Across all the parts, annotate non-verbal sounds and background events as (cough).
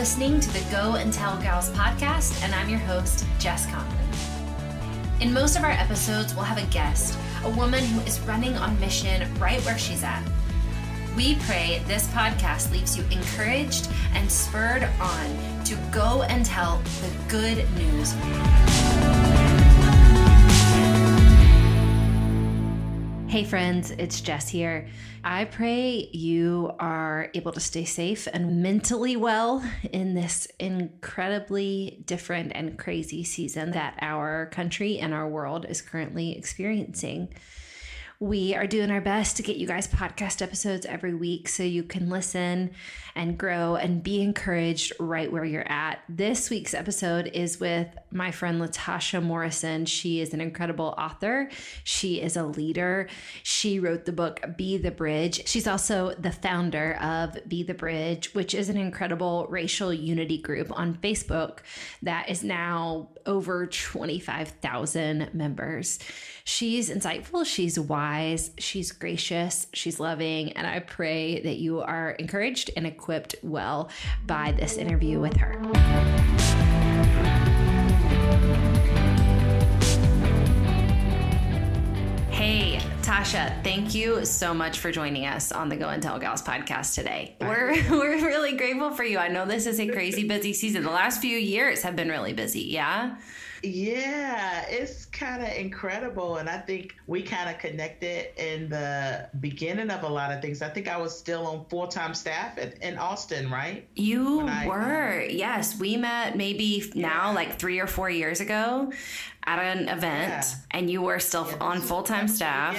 listening to the Go and Tell Gals podcast, and I'm your host, Jess Connolly. In most of our episodes, we'll have a guest, a woman who is running on mission right where she's at. We pray this podcast leaves you encouraged and spurred on to go and tell the good news. Hey, friends, it's Jess here. I pray you are able to stay safe and mentally well in this incredibly different and crazy season that our country and our world is currently experiencing. We are doing our best to get you guys podcast episodes every week so you can listen and grow and be encouraged right where you're at. This week's episode is with my friend Latasha Morrison. She is an incredible author, she is a leader. She wrote the book Be the Bridge. She's also the founder of Be the Bridge, which is an incredible racial unity group on Facebook that is now over 25,000 members. She's insightful, she's wise, she's gracious, she's loving, and I pray that you are encouraged and equipped well by this interview with her. Hey, Tasha, thank you so much for joining us on the Go and Tell Gals podcast today. We're (laughs) we're really grateful for you. I know this is a crazy busy season. The last few years have been really busy, yeah? Yeah, it's kind of incredible. And I think we kind of connected in the beginning of a lot of things. I think I was still on full time staff at, in Austin, right? You I, were. yes. We met maybe now, like three or four years ago at an event, yeah. and you were still yeah, on full time staff.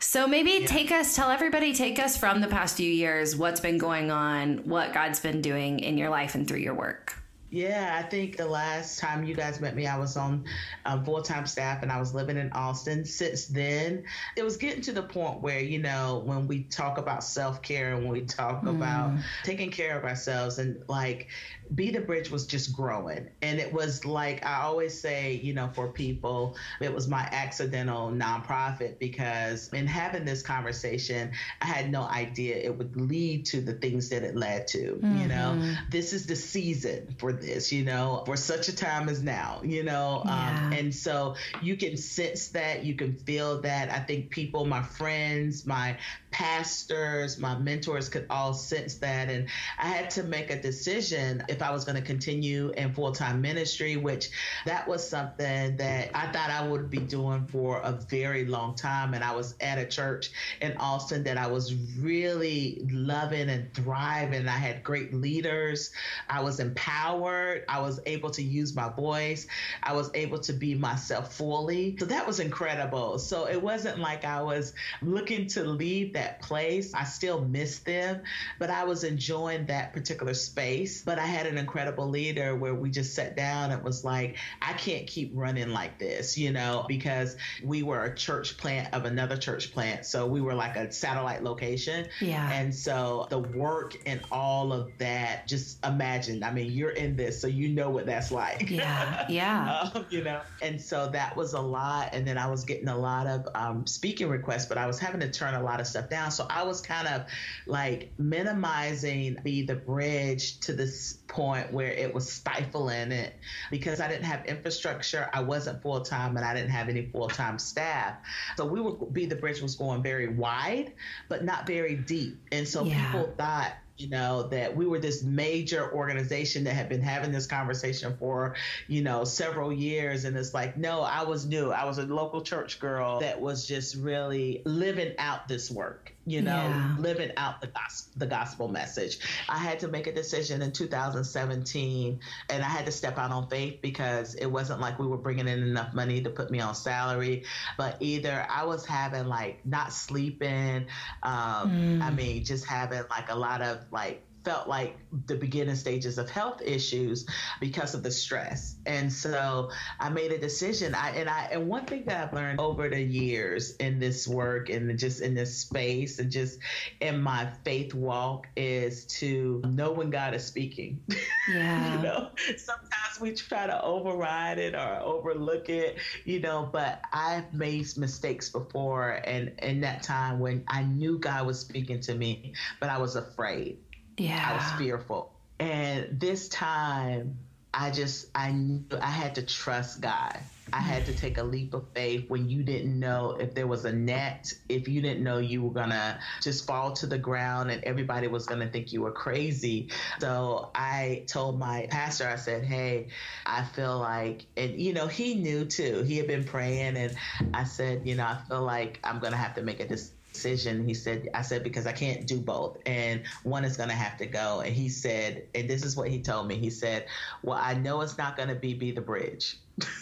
So maybe yeah. take us, tell everybody, take us from the past few years, what's been going on, what God's been doing in your life and through your work. Yeah, I think the last time you guys met me, I was on um, full time staff and I was living in Austin. Since then, it was getting to the point where, you know, when we talk about self care and when we talk mm. about taking care of ourselves and like be the Bridge was just growing. And it was like I always say, you know, for people, it was my accidental nonprofit because in having this conversation, I had no idea it would lead to the things that it led to. Mm-hmm. You know, mm-hmm. this is the season for this, you know, for such a time as now, you know. Um, yeah. Um, and so you can sense that, you can feel that. I think people, my friends, my pastors, my mentors could all sense that. And I had to make a decision if I was going to continue in full time ministry, which that was something that I thought I would be doing for a very long time. And I was at a church in Austin that I was really loving and thriving. I had great leaders. I was empowered. I was able to use my voice. I was able to be myself fully. So that was incredible. So it wasn't like I was looking to leave that place. I still miss them, but I was enjoying that particular space. But I had an incredible leader where we just sat down and was like, I can't keep running like this, you know, because we were a church plant of another church plant. So we were like a satellite location. Yeah. And so the work and all of that, just imagine, I mean, you're in this, so you know what that's like. Yeah. (laughs) Yeah. um, you know, and so that was a lot. And then I was getting a lot of um, speaking requests, but I was having to turn a lot of stuff down. So I was kind of like minimizing be the bridge to this point where it was stifling it because I didn't have infrastructure. I wasn't full time and I didn't have any full time staff. So we would be the bridge was going very wide, but not very deep. And so yeah. people thought you know, that we were this major organization that had been having this conversation for, you know, several years. And it's like, no, I was new. I was a local church girl that was just really living out this work you know, yeah. living out the gospel, the gospel message. I had to make a decision in 2017 and I had to step out on faith because it wasn't like we were bringing in enough money to put me on salary, but either I was having like not sleeping, um, mm. I mean, just having like a lot of like felt like the beginning stages of health issues because of the stress. And so I made a decision. I and I and one thing that I've learned over the years in this work and just in this space and just in my faith walk is to know when God is speaking. (laughs) Yeah. you know, sometimes we try to override it or overlook it, you know, but I've made mistakes before and in that time when I knew God was speaking to me, but I was afraid yeah. I was fearful. And this time, I just I knew I had to trust God. I had to take a leap of faith when you didn't know if there was a net, if you didn't know you were gonna just fall to the ground and everybody was gonna think you were crazy. So I told my pastor, I said, Hey, I feel like, and you know, he knew too. He had been praying, and I said, You know, I feel like I'm gonna have to make a decision decision. He said, I said, because I can't do both. And one is going to have to go. And he said, and this is what he told me. He said, Well, I know it's not going to be Be the Bridge.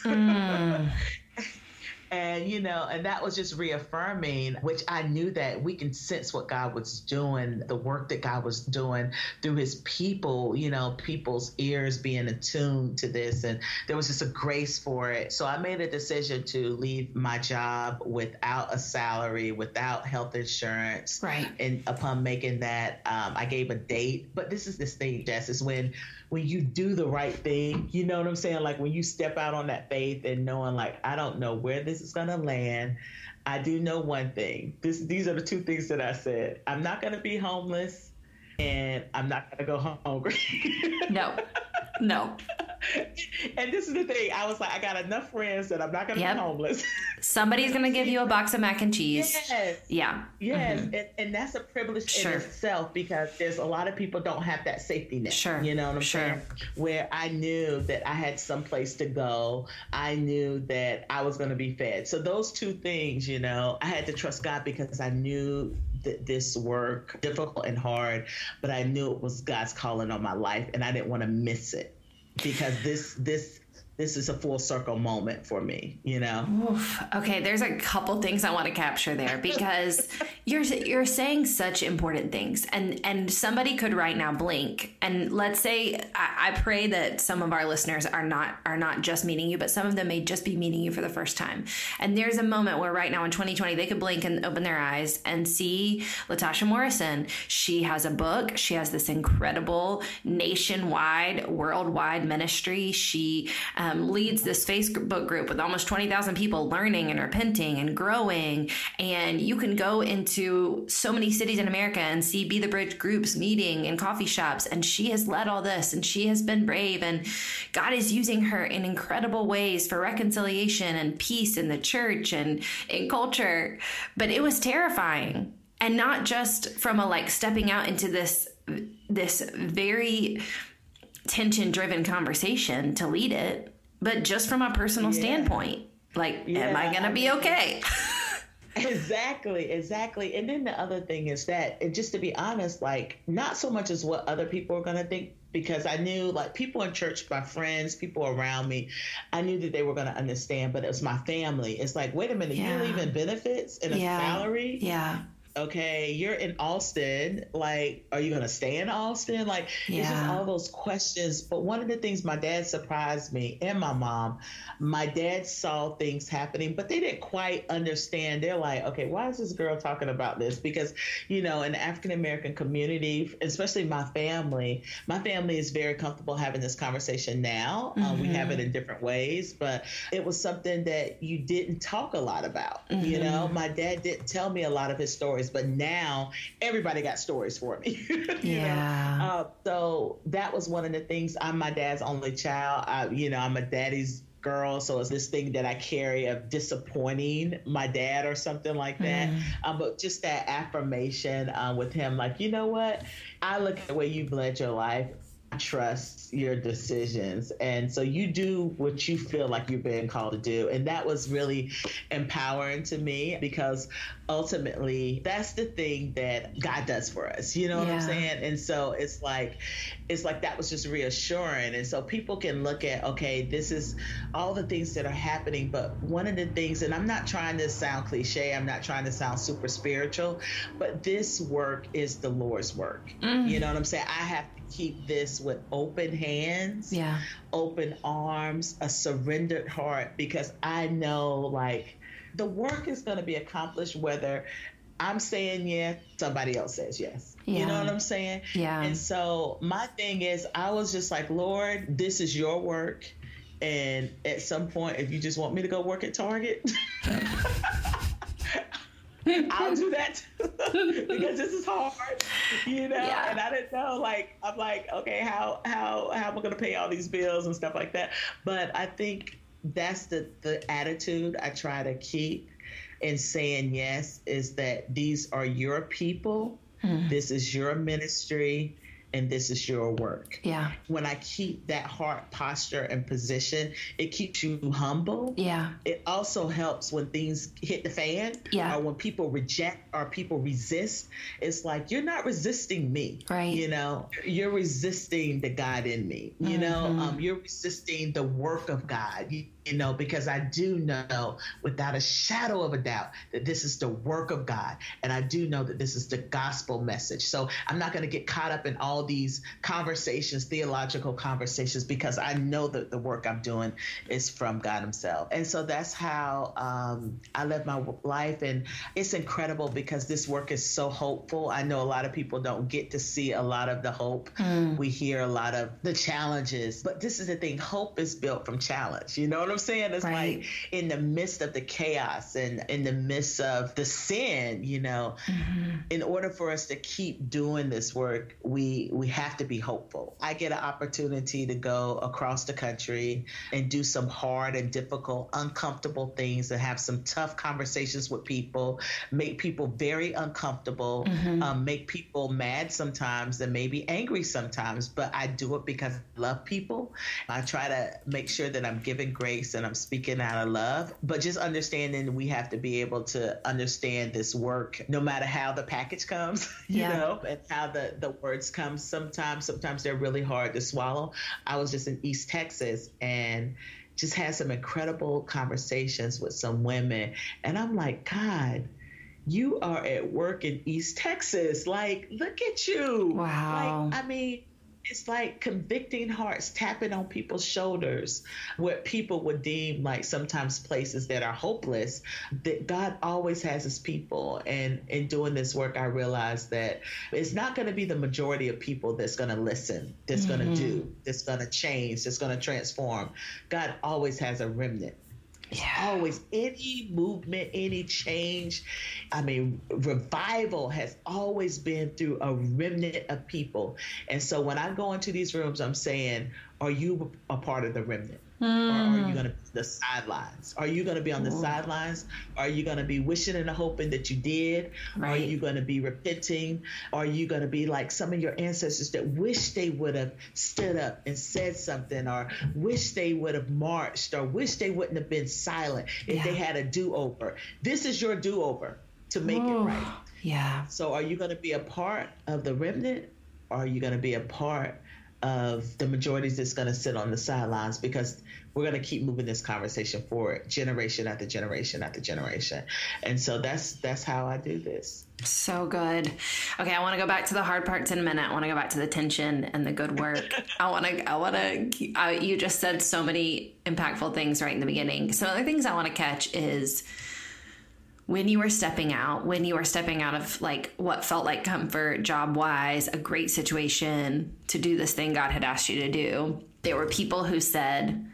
Mm. (laughs) and you know and that was just reaffirming which i knew that we can sense what god was doing the work that god was doing through his people you know people's ears being attuned to this. And there was just a grace for it. So i made a decision to leave my job without a salary without health insurance. Right. And upon making that um, i gave a date. But this is this thing jess is when when you do the right thing, you know what I'm saying? Like when you step out on that faith and knowing like I don't know where this is gonna land. I do know one thing. This these are the two things that I said. I'm not gonna be homeless and I'm not gonna go hungry. no. No. (laughs) and this is the thing. I was like, I got enough friends that I'm not going to yep. be homeless. Somebody's going to give you a box of mac and cheese. Yes. Yeah. Yes. Mm-hmm. And, and, that's a privilege sure. in itself because there's a lot of people don't have that safety net. Sure. You know what I'm sure. saying? Where I knew that I had some place to go. I knew that I was going to be fed. So those two things, you know, I had to trust God because I knew that this work difficult and hard, but I knew it was God's calling on my life and I didn't want to miss it. Because this this this is a full circle moment for me, you know. Oof. Okay, there's a couple things I want to capture there because (laughs) you're you're saying such important things, and and somebody could right now blink, and let's say I, I, pray that some of our listeners are not are not just meeting you, but some of them may just be meeting you for the first time, and there's a moment where right now in 2020 they could blink and open their eyes and see Latasha Morrison. She has a book. She has this incredible nationwide, worldwide ministry. She um, um, leads this Facebook group with almost 20,000 people learning and repenting and growing. And you can go into so many cities in America and see Be the Bridge groups meeting in coffee shops. And she has led all this and she has been brave. And God is using her in incredible ways for reconciliation and peace in the church and in culture. But it was terrifying. And not just from a like stepping out into this this very tension driven conversation to lead it but just from a personal yeah. standpoint like yeah, am i gonna be okay (laughs) (laughs) exactly exactly and then the other thing is that and just to be honest like not so much as what other people are gonna think because I knew like people in church, my friends, people around me, I knew that they were going to understand, but it was my family. It's like, wait a minute, yeah. you're leaving benefits and a salary? Yeah okay, you're in Austin. Like, are you going to stay in Austin? Like, yeah. it's just all those questions. But one of the things my dad surprised me and my mom, my dad saw things happening, but they didn't quite understand. They're like, okay, why is this girl talking about this? Because, you know, in the African American community, especially my family, my family is very comfortable having this conversation now. Mm-hmm. Um, we have it mm-hmm. in different ways, but it was something that you didn't talk a lot about. Mm-hmm. You know, my dad didn't tell me a lot of his stories stories, but now everybody got stories for me. (laughs) yeah. Uh, so that was one of the things. I'm my dad's only child. I, you know, I'm a daddy's girl. So it's this thing that I carry of disappointing my dad or something like that. Mm. Um, but just that affirmation uh, with him, like, you know what? I look at the way you've led your life trust your decisions. And so you do what you feel like you're being called to do. And that was really empowering to me because ultimately that's the thing that God does for us. You know what. I'm saying? And so it's like it's like that was just reassuring. And so people can look at, okay, this is all the things that are happening, but one of the things, and I'm not trying to sound cliche, I'm not trying to sound super spiritual, but this work is the Lord's work. Mm. You know what I'm saying? I have to keep this with open hands, yeah, open arms, a surrendered heart, because I know like the work is going to be accomplished whether I'm saying yes, somebody else says yes. Yeah. You know what I'm saying? Yeah. And so my thing is, I was just like, Lord, this is your work. And at some point, if you just want me to go work at Target, (laughs) I'll do that too (laughs) because this is hard, you know. Yeah. And I didn't know, like, I'm like, okay, how how how am I going to pay all these bills and stuff like that? But I think that's the the attitude I try to keep in saying yes is that these are your people. Mm. This is your ministry and this is your work. Yeah. When I keep that heart posture and position, it keeps you humble. Yeah. It also helps when things hit the fan. Yeah. Or when people reject or people resist. It's like you're not resisting me. Right. You know, you're resisting the God in me. You mm-hmm. know, um, you're resisting the work of God. You, you know, because I do know without a shadow of a doubt that this is the work of God. And I do know that this is the gospel message. So I'm not going to get caught up in all these conversations, theological conversations, because I know that the work I'm doing is from God Himself. And so that's how um, I live my life. And it's incredible because this work is so hopeful. I know a lot of people don't get to see a lot of the hope. Mm. We hear a lot of the challenges, but this is the thing hope is built from challenge. You know what I'm saying? It's right. like in the midst of the chaos and in the midst of the sin, you know, mm-hmm. in order for us to keep doing this work, we we have to be hopeful. I get an opportunity to go across the country and do some hard and difficult, uncomfortable things and have some tough conversations with people, make people very uncomfortable, mm-hmm. um, make people mad sometimes and maybe angry sometimes. But I do it because I love people. I try to make sure that I'm giving grace and I'm speaking out of love. But just understanding we have to be able to understand this work no matter how the package comes, (laughs) you yeah. know, and how the, the words come. Sometimes, sometimes they're really hard to swallow. I was just in East Texas and just had some incredible conversations with some women. And I'm like, God, you are at work in East Texas. Like, look at you. Wow. Like, I mean, it's like convicting hearts tapping on people's shoulders what people would deem like sometimes places that are hopeless that god always has his people. And in doing this work i realized that it's not going to be the majority of people that's going to listen that's mm-hmm. going to do that's going to change that's going to transform. God always has a remnant yeah. Always any movement, any change. I mean, revival has always been through a remnant of people. And so when I go into these rooms, I'm saying, are you a part of the remnant? Mm. Or are you hmm. going to be the sidelines? Are you going to be on the Ooh. sidelines? Are you going to be wishing and hoping that you did? Right. Are you going to be repenting? Are you going to be like some of your ancestors that wish they would have stood up and said something, or wish they would have marched, or wish they wouldn't have been silent if yeah. they had a do over? This is your do over to make Ooh. it right. Yeah. So are you going to be a part of the remnant? Or are you going to be a part of the majorities that's going to sit on the sidelines because we're going to keep moving this conversation forward generation after generation after generation. And so that's that's how i do this. So good. Okay i want to go back to the hard parts in a minute. I want to go back to the tension and the good work. (laughs) I want to i want to you just said so many impactful things right in the beginning. Some other things i want to catch is when you were stepping out, when you were stepping out of like what felt like comfort, job wise, a great situation to do this thing God had asked you to do, there were people who said,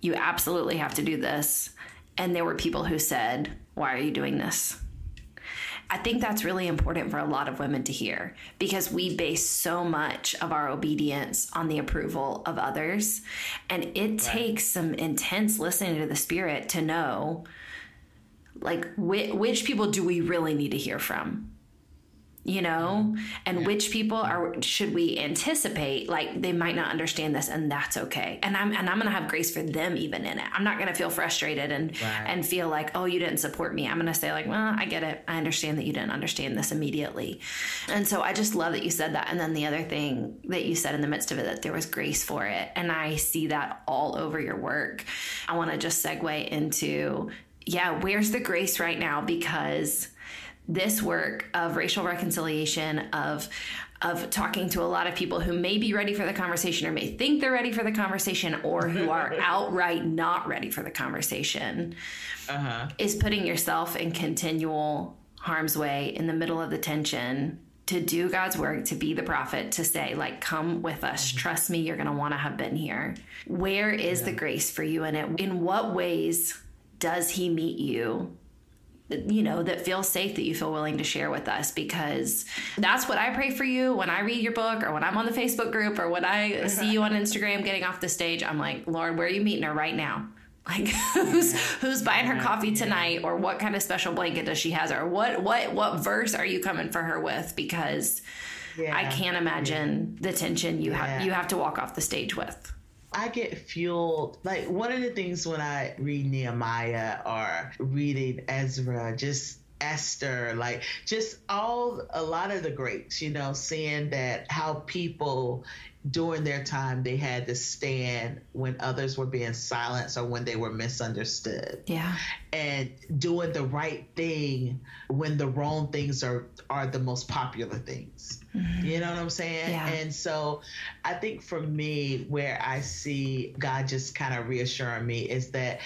You absolutely have to do this. And there were people who said, Why are you doing this? I think that's really important for a lot of women to hear because we base so much of our obedience on the approval of others. And it right. takes some intense listening to the Spirit to know like wh- which people do we really need to hear from? You know? And yeah. which people are should we anticipate like they might not understand this and that's okay. And i'm and i'm gonna have grace for them even in it. I'm not gonna feel frustrated and right. and feel like oh you didn't support me. I'm gonna say like well i get it. I understand that you didn't understand this immediately. And so i just love that you said that. And then the other thing that you said in the midst of it that there was grace for it. And i see that all over your work. I want to just segue into yeah, where's the grace right now? Because this work of racial reconciliation, of of talking to a lot of people who may be ready for the conversation or may think they're ready for the conversation or who are (laughs) outright not ready for the conversation uh-huh. is putting yourself in continual harm's way in the middle of the tension to do God's work, to be the prophet, to say, like, come with us. Mm-hmm. Trust me, you're going to want to have been here. Where is yeah. the grace for you in it? In what ways does he meet you you know that feel safe that you feel willing to share with us? Because that's what I pray for you. When I read your book or when I'm on the Facebook group or when I uh-huh. see you on Instagram getting off the stage I'm like Lord where are you meeting her right now? (laughs) Like who's who's buying her coffee tonight or what kind of special blanket does she has or what what what verse are you coming for her with? Because yeah. I can't imagine the tension you yeah. have you have to walk off the stage with. I get fueled. Like one of the things when I read Nehemiah or reading Ezra, just Esther, like just all a lot of the greats, you know, seeing that how people during their time they had to stand when others were being silenced or when they were misunderstood. Yeah. And doing the right thing when the wrong things are are the most popular things. Mm-hmm. You know what I'm saying? Yeah. And so I think for me where I see God just kind of reassuring me is that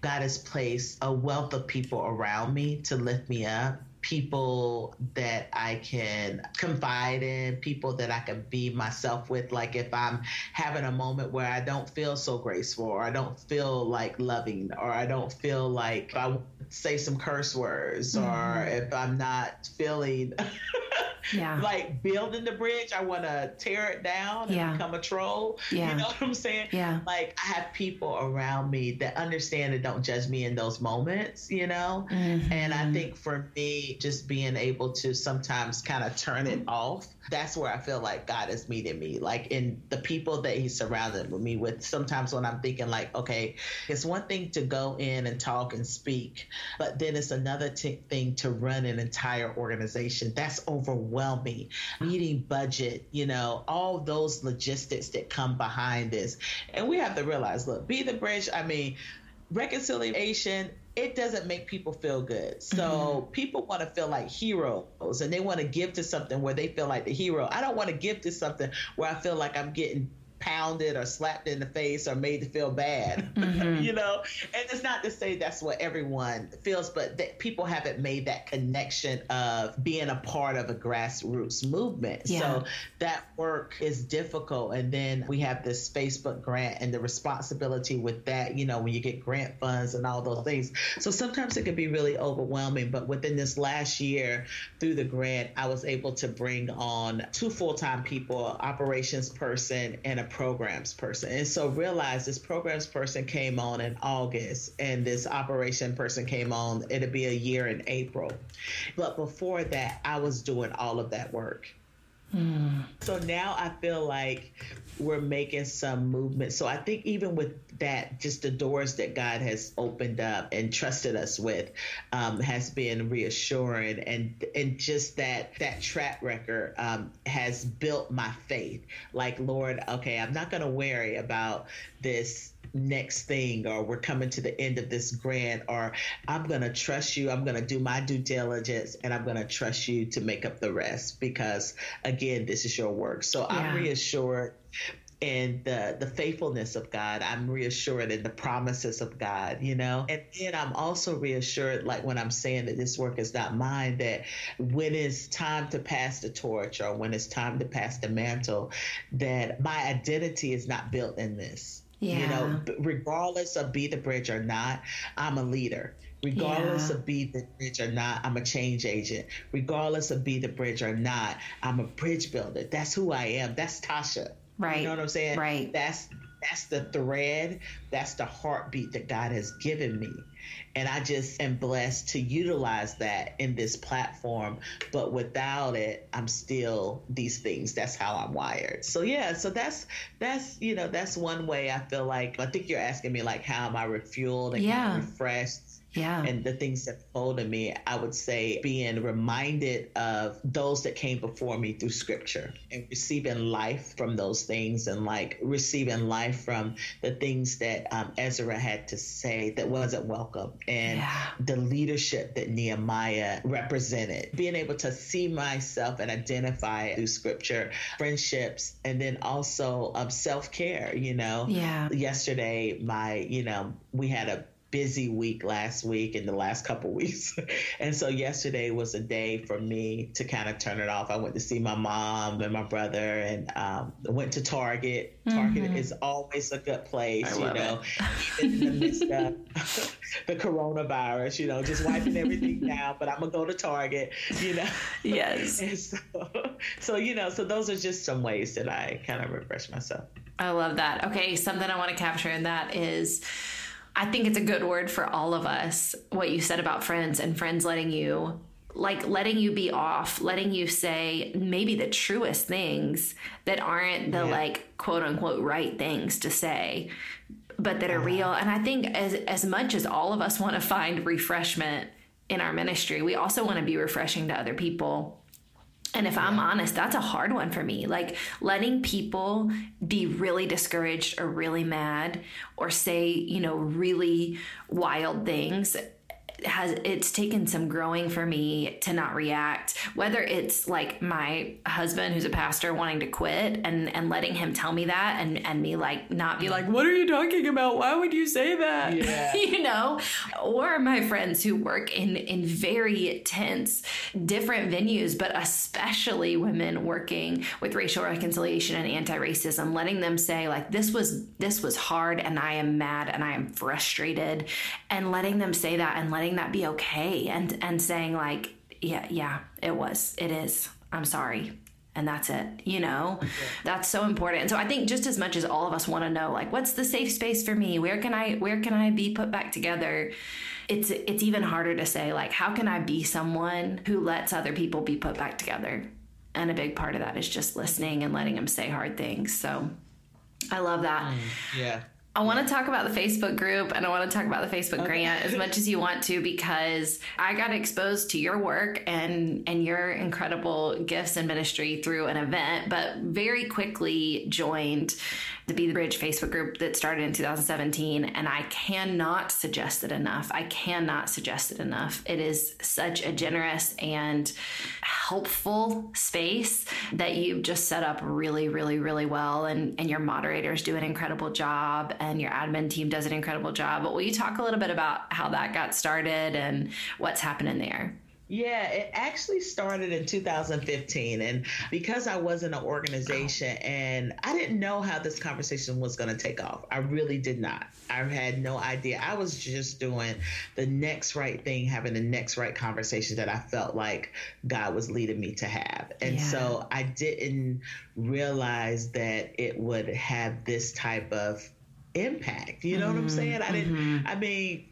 God has placed a wealth of people around me to lift me up people that I can confide in, people that I can be myself with. Like if I'm having a moment where I don't feel so graceful, or I don't feel like loving, or I don't feel like I say some curse words, mm-hmm. or if I'm not feeling (laughs) yeah. like building the bridge, I want to tear it down and yeah. become a troll. Yeah. You know what I'm saying? Yeah. Like I have people around me that understand and don't judge me in those moments, you know? Mm-hmm. And I think for me, just being able to sometimes kind of turn it off, that's where I feel like God is meeting me. Like in the people that He's surrounded me with. Sometimes when I'm thinking, like, okay, it's one thing to go in and talk and speak, but then it's another t- thing to run an entire organization. That's overwhelming. Meeting budget, you know, all those logistics that come behind this. And we have to realize look, be the bridge. I mean, reconciliation it doesn't make people feel good. So mm-hmm. people want to feel like heroes and they want to give to something where they feel like the hero. I don't want to give to something where I feel like I'm getting pounded or slapped in the face or made to feel bad, (laughs) mm-hmm. you know? And it's not to say that's what everyone feels, but that people haven't made that connection of being a part of a grassroots movement. Yeah. So that work is difficult. And then we have this Facebook grant and the responsibility with that, you know, when you get grant funds and all those things. So sometimes it can be really overwhelming. But within this last year, through the grant, I was able to bring on two full time people, operations person and a programs person. And so realize this programs person came on in August and this operation person came on, it'll be a year in April. But before that, I was doing all of that work. Hmm. So now I feel like we're making some movement. So I think even with that, just the doors that God has opened up and trusted us with um, has been reassuring, and and just that that track record um, has built my faith. Like Lord, okay, I'm not going to worry about this next thing or we're coming to the end of this grant or I'm going to trust you. I'm going to do my due diligence and I'm going to trust you to make up the rest because again, this is your work. So yeah. I'm reassured in the the faithfulness of God. I'm reassured in the promises of God, you know. And then I'm also reassured, like when I'm saying that this work is not mine, that when it's time to pass the torch or when it's time to pass the mantle, that my identity is not built in this. Yeah. You know, regardless of be the bridge or not, I'm a leader. Regardless yeah. of be the bridge or not, I'm a change agent. Regardless of be the bridge or not, I'm a bridge builder. That's who I am. That's Tasha. Right. You know what I'm saying? Right. That's that's the thread, that's the heartbeat that God has given me. And I just am blessed to utilize that in this platform. But without it, I'm still these things. That's how I'm wired. So yeah, so that's that's you know, that's one way I feel like I think you're asking me like how am I refueled and yeah. refreshed yeah. and the things that folded me, I would say being reminded of those that came before me through scripture and receiving life from those things and like receiving life from the things that um, Ezra had to say that wasn't welcome and yeah. the leadership that Nehemiah represented. Being able to see myself and identify through scripture, friendships, and then also um, self care, you know. Yeah. Yesterday, my, you know, we had a busy week last week and the last couple (laughs) weeks. and so yesterday was a day for me to kind of turn it off. I went to see my mom and my brother and um, went to Target. Target mm-hmm. is always a good place, you know, even in the midst of (laughs) the coronavirus, you know, just wiping everything (laughs) down. But I'm going to go to Target, you know. Yes. so, so, you know, so those are just some ways that I kind of refresh myself. I love that. Okay, something I want to capture in that is I think it's a good word for all of us. What you said about friends and friends letting you like letting you be off, letting you say maybe the truest things that aren't the yeah. like quote unquote right things to say, but that are uh-huh. real. And I think as as much as all of us want to find refreshment in our ministry, we also want to be refreshing to other people. And if I'm honest, that's a hard one for me. Like letting people be really discouraged or really mad or say, you know, really wild things has it's taken some growing for me to not react. Whether it's like my husband who's a pastor wanting to quit and and letting him tell me that and and me like not be like what are you talking about? Why would you say that? Yeah. (laughs) you know? Or my friends who work in in very tense different venues but especially women working with racial reconciliation and anti-racism letting them say like this was this was hard and I am mad and I am frustrated and letting them say that and letting letting that be okay and and saying like yeah yeah it was it is i'm sorry and that's it you know? Yeah. that's so important. And so i think just as much as all of us want to know like what's the safe space for me? Where can i where can i be put back together? It's it's even harder to say like how can i be someone who lets other people be put back together? And a big part of that is just listening and letting them say hard things. So i love that. Mm, yeah I want to talk about the Facebook group and I want to talk about the Facebook okay. grant as much as you want to because I got exposed to your work and and your incredible gifts and ministry through an event, but very quickly joined the Be the Bridge Facebook group that started in 2017. And I cannot suggest it enough. I cannot suggest it enough. It is such a generous and helpful space that you've just set up really, really, really well. And, and your moderators do an incredible job and your admin team does an incredible job. But will you talk a little bit about how that got started and what's happening there? Yeah, it actually started in 2015. And because I was in an organization and I didn't know how this conversation was going to take off, I really did not. I had no idea. I was just doing the next right thing, having the next right conversation that I felt like God was leading me to have. And yeah. so I didn't realize that it would have this type of impact. You know mm-hmm. what I'm mm-hmm. saying? I didn't, mm-hmm. I mean,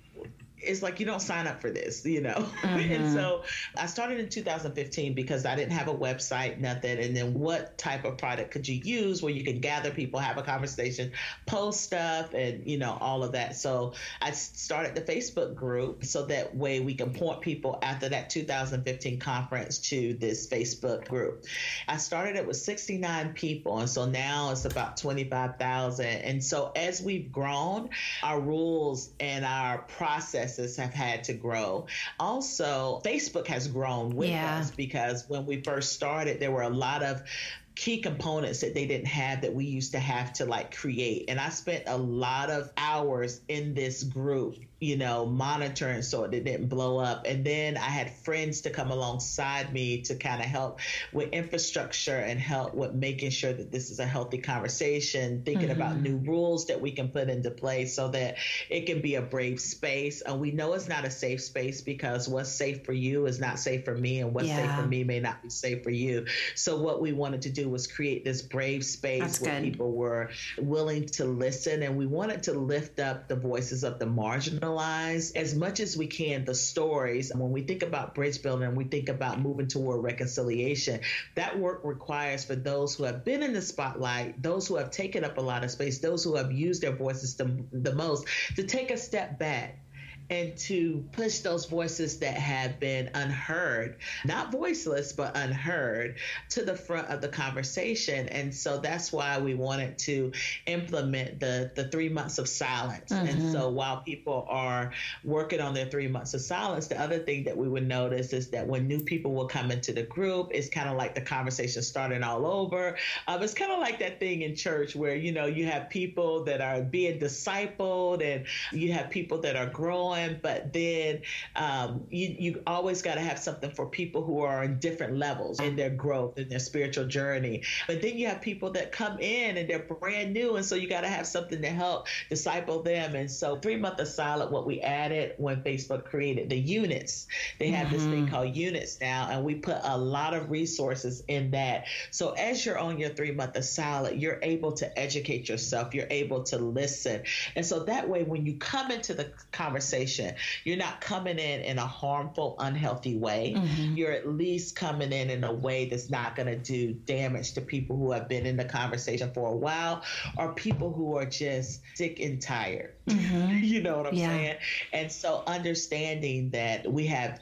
it's like you don't sign up for this, you know. (laughs) Mm-hmm. and so I started in 2015 because I didn't have a website, nothing. And then what type of product could you use where you can gather people, have a conversation, post stuff, and you know all of that. So I started the Facebook group so that way we can point people after that 2015 conference to this Facebook group. I started it with 69 people, and so now it's about 25,000. And so as we've grown, our rules and our process have had to grow. Also, Facebook has grown with yeah. us because when we first started, there were a lot of key components that they didn't have that we used to have to like create. And I spent a lot of hours in this group you know, monitoring so it didn't blow up. And then I had friends to come alongside me to kind of help with infrastructure and help with making sure that this is a healthy conversation, thinking mm-hmm. about new rules that we can put into place so that it can be a brave space. And we know it's not a safe space because what's safe for you is not safe for me, and what's yeah. safe for me may not be safe for you. So what we wanted to do was create this brave space That's where good. people were willing to listen, and we wanted to lift up the voices of the marginal as much as we can the stories. And when we think about bridge building, and we think about moving toward reconciliation. That work requires for those who have been in the spotlight, those who have taken up a lot of space, those who have used their voices the, the most, to take a step back and to push those voices that have been unheard, not voiceless, but unheard, to the front of the conversation. And so that's why we wanted to implement the, the three months of silence. Mm-hmm. And so while people are working on their three months of silence, the other thing that we would notice is that when new people will come into the group, it's kind of like the conversation starting all over. Um, it's kind of like that thing in church where, you know, you have people that are being discipled and you have people that are growing, but then um, you, you always got to have something for people who are on different levels in their growth, in their spiritual journey. But then you have people that come in and they're brand new. And so you got to have something to help disciple them. And so, three month of silent, what we added when Facebook created the units, they have mm-hmm. this thing mm-hmm. called units now, and we put a lot of resources in that. So, as you're on your three month of silent, you're able to educate yourself, you're able to listen. And so that way, when you come into the conversation, you're not coming in in a harmful, unhealthy way. Mm-hmm. You're at least coming in in a way that's not going to do damage to people who have been in the conversation for a while or people who are just sick and tired. Mm-hmm. (laughs) you know what I'm yeah. saying? And so understanding that we have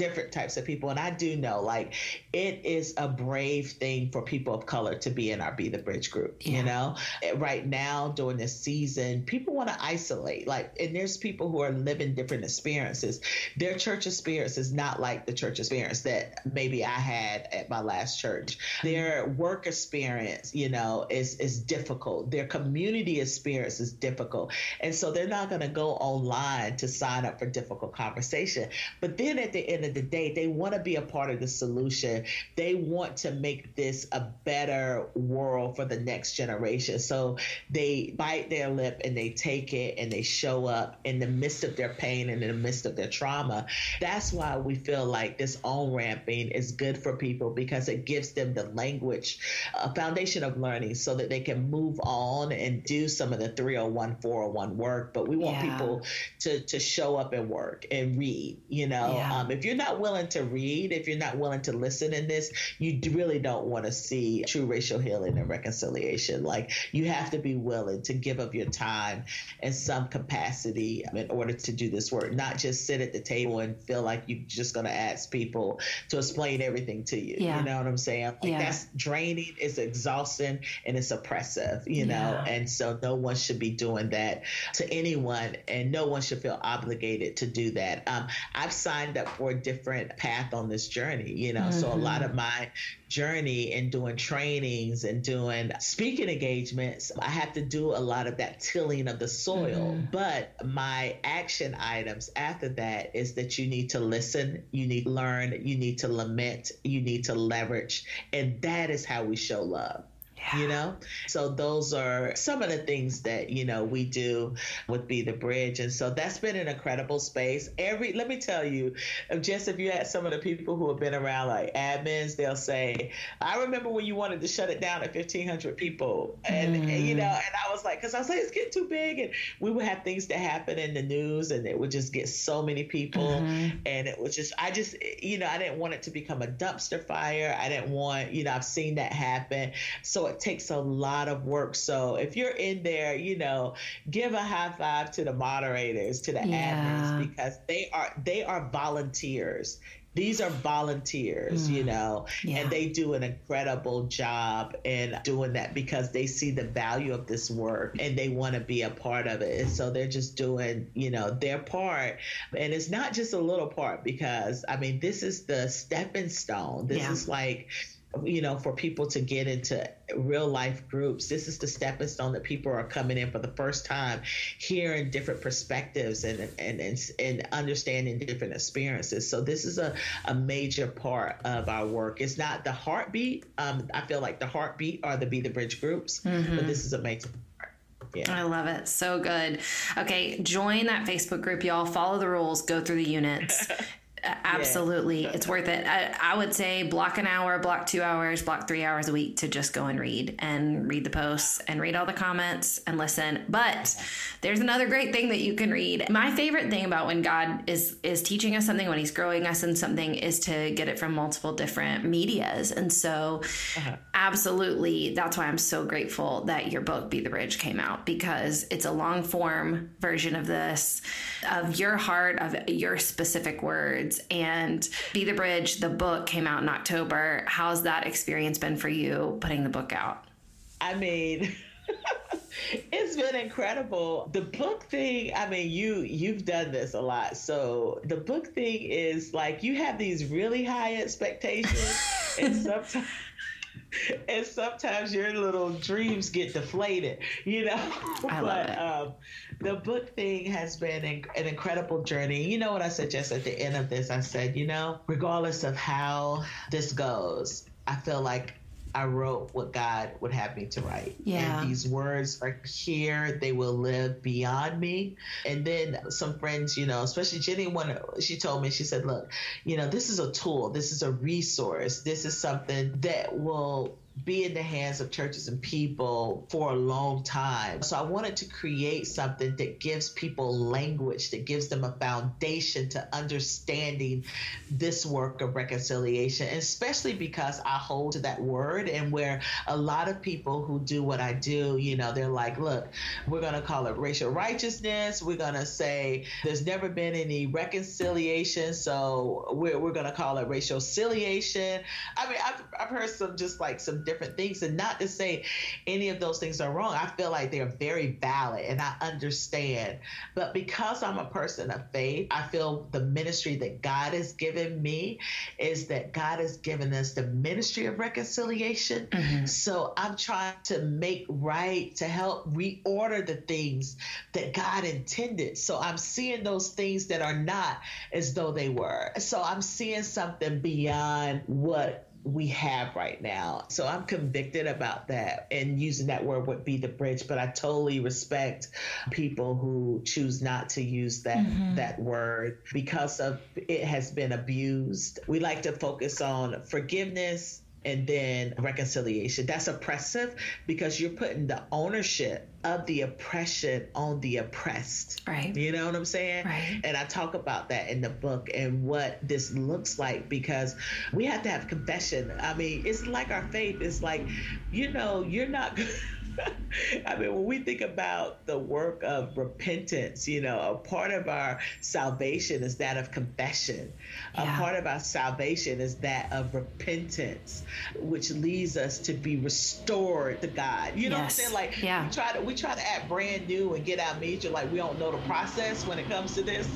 different types of people. And I do know, like, it is a brave thing for people of color to be in our Be the Bridge group. Yeah. You know, right now during this season, people want to isolate. Like, and there's people who are living different experiences. Their church experience is not like the church experience that maybe I had at my last church. Their work experience, you know, is is difficult. Their community experience is difficult, and so they're not going to go online to sign up for difficult conversation. But then at the end of of the day, they want to be a part of the solution. They want to make this a better world for the next generation. So they bite their lip and they take it and they show up in the midst of their pain and in the midst of their trauma. That's why we feel like this on ramping is good for people because it gives them the language, a foundation of learning so that they can move on and do some of the 301, 401 work. But we want yeah. people to, to show up and work and read, you know, yeah. um, if you're not willing to read, if you're not willing to listen in this, you really don't want to see true racial healing and reconciliation. Like you have to be willing to give up your time in some capacity in order to do this work, not just sit at the table and feel like you're just going to ask people to explain everything to you. Yeah. You know what I'm saying? Like yeah. that's draining, it's exhausting, and it's oppressive, you know? Yeah. And so no one should be doing that to anyone, and no one should feel obligated to do that. Um, I've signed up for different path on this journey, you know. Mm-hmm. So a lot of mm-hmm. my journey in doing trainings and doing speaking engagements, I have to do a lot of that tilling of the soil. Mm-hmm. But my action items after that is that you need to listen, you need to learn, you need to lament, you need to leverage. And that is how we show love. Yeah. You know? So those are some of the things that, you know, we do with Be the Bridge. And so that's been an incredible space. Every let me tell you, just if you had some of the people who have been around like admins, they'll say, I remember when you wanted to shut it down at fifteen hundred people. And, mm. and, you know, and I was like, because I was like, it's getting too big and we would have things that happen in the news and it would just get so many people mm-hmm. and it was just I just you know, I didn't want it to become a dumpster fire. I didn't want, you know, I've seen that happen. So it takes a lot of work. So if you're in there, you know, give a high five to the moderators, to the yeah. admins, because they are they are volunteers these are volunteers, mm. you know, yeah. and they do an incredible job in doing that because they see the value of this work and they want to be a part of it. And so they're just doing, you know, their part. And it's not just a little part because, I mean, this is the stepping stone. This yeah. is like, you know, for people to get into real life groups. This is the stepping stone that people are coming in for the first time, hearing different perspectives and and and, and understanding different experiences. So this is a, a major part of our work. It's not the heartbeat. Um, I feel like the heartbeat are the Be the Bridge groups, mm-hmm. but this is a major yeah. I love it. So good. Okay, join that Facebook group, y'all. Follow the rules, go through the units. (laughs) Absolutely. Yeah. It's worth it. I, I, would say block an hour, block two hours, block three hours a week to just go and read and read the posts and read all the comments and listen. But there's another great thing that you can read. My favorite thing about when God is is teaching us something, when he's growing us in something, is to get it from multiple different medias. And so uh-huh. absolutely that's why I'm so grateful that your book, Be the Bridge, came out because it's a long form version of this, of your heart, of your specific words words. And Be the Bridge, the book came out in October. How's that experience been for you putting the book out? I mean, (laughs) it's been incredible. The book thing, I mean, you you've done this a lot. So the book thing is like you have these really high expectations and (laughs) sometimes (laughs) and sometimes your little dreams get deflated, you know. I (laughs) but it. Um, the book thing has been an incredible journey. You know what I said just at the end of this? I said, you know, regardless of how this goes, I feel like I wrote what God would have me to write. Yeah. And these words are here. They will live beyond me. And then some friends, you know, especially Jenny, one, she told me, she said, look, you know, this is a tool. This is a resource. This is something that will be in the hands of churches and people for a long time. So I wanted to create something that gives people language, that gives them a foundation to understanding this work of reconciliation, especially because I hold to that word and where a lot of people who do what I do, you know, they're like, look, we're going to call it racial righteousness. We're going to say there's never been any reconciliation. So we're, we're going to call it racial ciliation. I mean, I've, I've heard some just like some different things. And not to say any of those things are wrong. I feel like they're very valid and I understand. But because I'm a person of faith, I feel the ministry that God has given me is that God has given us the ministry of reconciliation. Mm-hmm. So I'm trying to make right, to help reorder the things that God intended. So I'm seeing those things that are not as though they were. So I'm seeing something beyond what we have right now. So I'm convicted about that and using that word would be the bridge, but I totally respect people who choose not to use that mm-hmm. that word because of it has been abused. We like to focus on forgiveness and then reconciliation. That's oppressive because you're putting the ownership of the oppression on the oppressed. Right. You know what I'm saying? Right. And I talk about that in the book and what this looks like because we have to have confession. I mean, it's like our faith. It's like, you know, you're not (laughs) (laughs) I mean, when we think about the work of repentance, you know, a part of our salvation is that of confession. Yeah. A part of our salvation is that of repentance, which leads us to be restored to God. You know yes. what I'm saying? Like yeah. we try to we try to act brand new and get our major like we don't know the process when it comes to this.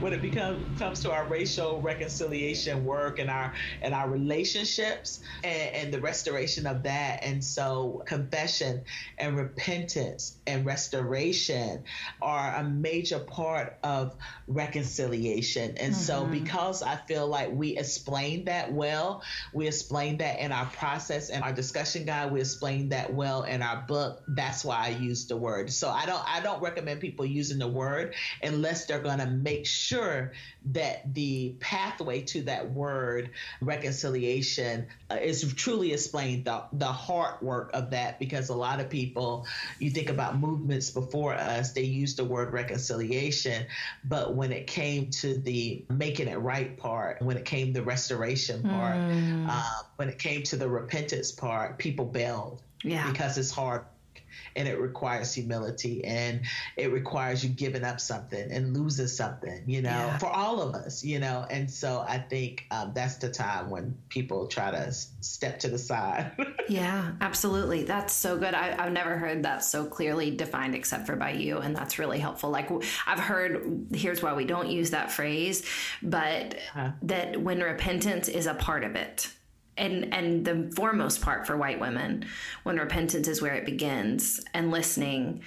When it becomes comes to our racial reconciliation work and our and our relationships and, and the restoration of that. And so confession and repentance and restoration are a major part of reconciliation. And mm-hmm. so, because I feel like we explained that well, we explained that in our process and our discussion guide, we explained that well in our book. That's why I use the word. So I don't I don't recommend people using the word unless they're going to make sure that the pathway to that word reconciliation uh, is truly explained the the hard work of that because a lot of people you think about movements before us they used the word reconciliation but when it came to the making it right part when it came to the restoration part mm. uh, when it came to the repentance part people bailed yeah. because it's hard and it requires humility and it requires you giving up something and losing something, you know, yeah. for all of us, you know. And so I think um, that's the time when people try to step to the side. (laughs) yeah, absolutely. That's so good. I, have never heard that so clearly defined except for by you. And that's really helpful. Like I've heard, here's why we don't use that phrase, but huh. that when repentance is a part of it and and the foremost part for white women when repentance is where it begins and listening.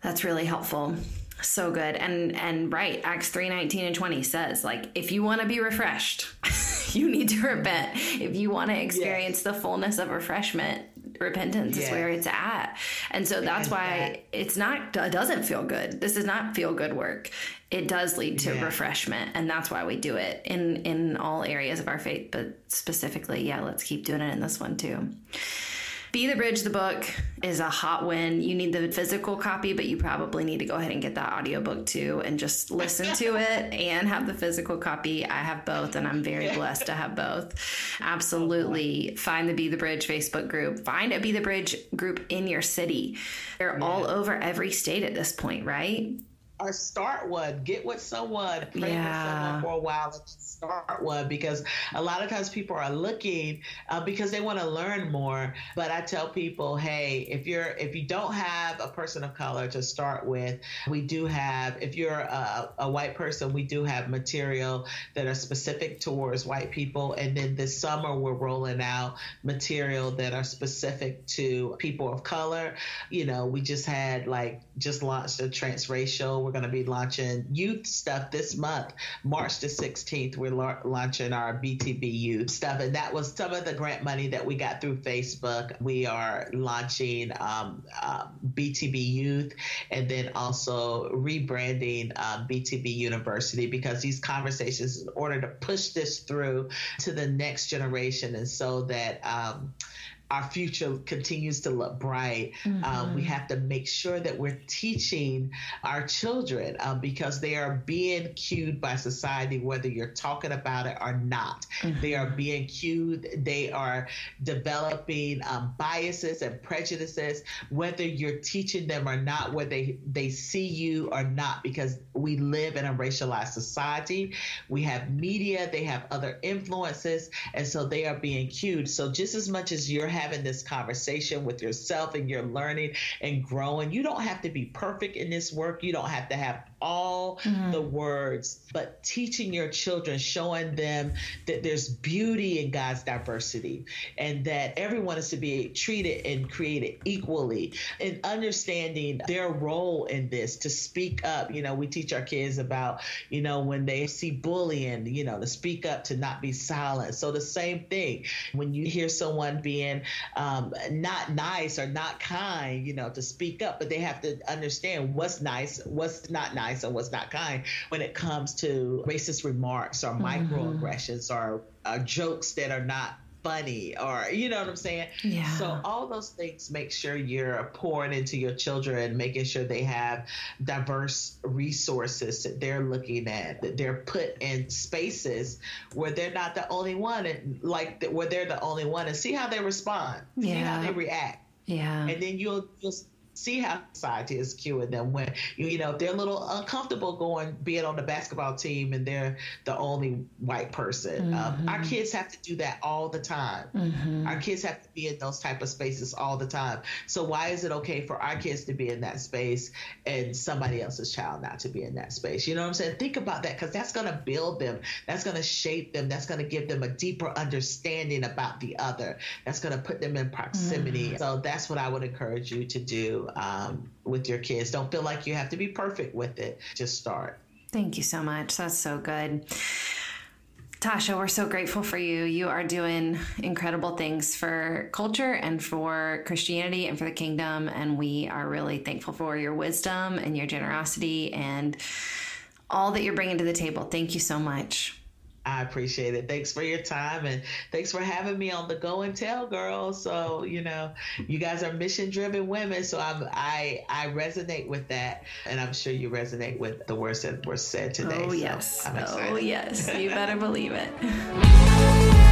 That's really helpful. So good. And and right acts 3 19 and 20 says like if you want to be refreshed (laughs) you need to repent. If you want to experience yes. the fullness of refreshment repentance yes. is where it's at. And so that's why it's not, it doesn't feel good. This is not feel good work. It does lead to yeah. refreshment. And that's why we do it in, in all areas of our faith, but specifically, yeah, let's keep doing it in this one too. Be the Bridge, the book is a hot win. You need the physical copy, but you probably need to go ahead and get that audiobook too and just listen to (laughs) it and have the physical copy. I have both and I'm very blessed to have both. (laughs) Oh, Absolutely. Find the Be the Bridge Facebook group. Find a Be the Bridge group in your city. They're yeah. all over every state at this point, right? Or start one. Get with someone. Pray yeah. with someone for a while and start one because a lot of times people are looking uh, because they want to learn more. But I tell people, hey, if you're if you don't have a person of color to start with, we do have. If you're a, a white person, we do have material that are specific towards white people. And then this summer we're rolling out material that are specific to people of color. You know, we just had like just launched a transracial. We're we're going to be launching youth stuff this month, March the 16th. We're la- launching our BTB youth stuff. And that was some of the grant money that we got through Facebook. We are launching um, uh, BTB youth and then also rebranding uh, BTB University because these conversations, in order to push this through to the next generation and so that um, our future continues to look bright. Mm-hmm. Um, we have to make sure that we're teaching our children um, because they are being cued by society, whether you're talking about it or not. Mm-hmm. They are being cued. They are developing um, biases and prejudices, whether you're teaching them or not, whether they, they see you or not, because we live in a racialized society. We have media, they have other influences, and so they are being cued. So just as much as you're having having this conversation with yourself and you're learning and growing. You don't have to be perfect in this work. You don't have to have all mm-hmm. the words, but teaching your children, showing them that there's beauty in God's diversity and that everyone is to be treated and created equally and understanding their role in this to speak up. You know, we teach our kids about, you know, when they see bullying, you know, to speak up, to not be silent. So the same thing when you hear someone being um, not nice or not kind, you know, to speak up, but they have to understand what's nice, what's not nice nice and what's not kind when it comes to racist remarks or mm-hmm. microaggressions or uh, jokes that are not funny or you know what I'm saying? Yeah. So all those things make sure you're pouring into your children, making sure they have diverse resources that they're looking at, that they're put in spaces where they're not the only one and like where they're the only one and see how they respond. Yeah. See how they react. Yeah. And then you'll just see how society is cueing them when you, you know if they're a little uncomfortable going being on the basketball team and they're the only white person. Um, mm-hmm. um, our kids have to do that all the time. Mm-hmm. our kids have to be in those type of spaces all the time. So why is it okay for our kids to be in that space and somebody else's child not to be in that space? You know what i'm saying? Think about that because that's going to build them. That's going to shape them. That's going to give them a deeper understanding about the other. That's going to put them in proximity. Mm-hmm. so that's what i would encourage you to um, with your kids. Don't feel like you have to be perfect with it. Just start. Thank you so much. That's so good. Tasha, we're so grateful for you. You are doing incredible things for culture and for Christianity and for the kingdom. And we are really thankful for your wisdom and your generosity and all that you're bringing to the table. Thank you so much. I appreciate it. Thanks for your time and thanks for having me on the Go and Tell Gals. So, you know, you guys are mission driven women. So I'm I I resonate with that and I'm sure you resonate with the words that were said today. Oh so yes. oh yes. You better believe it. (laughs)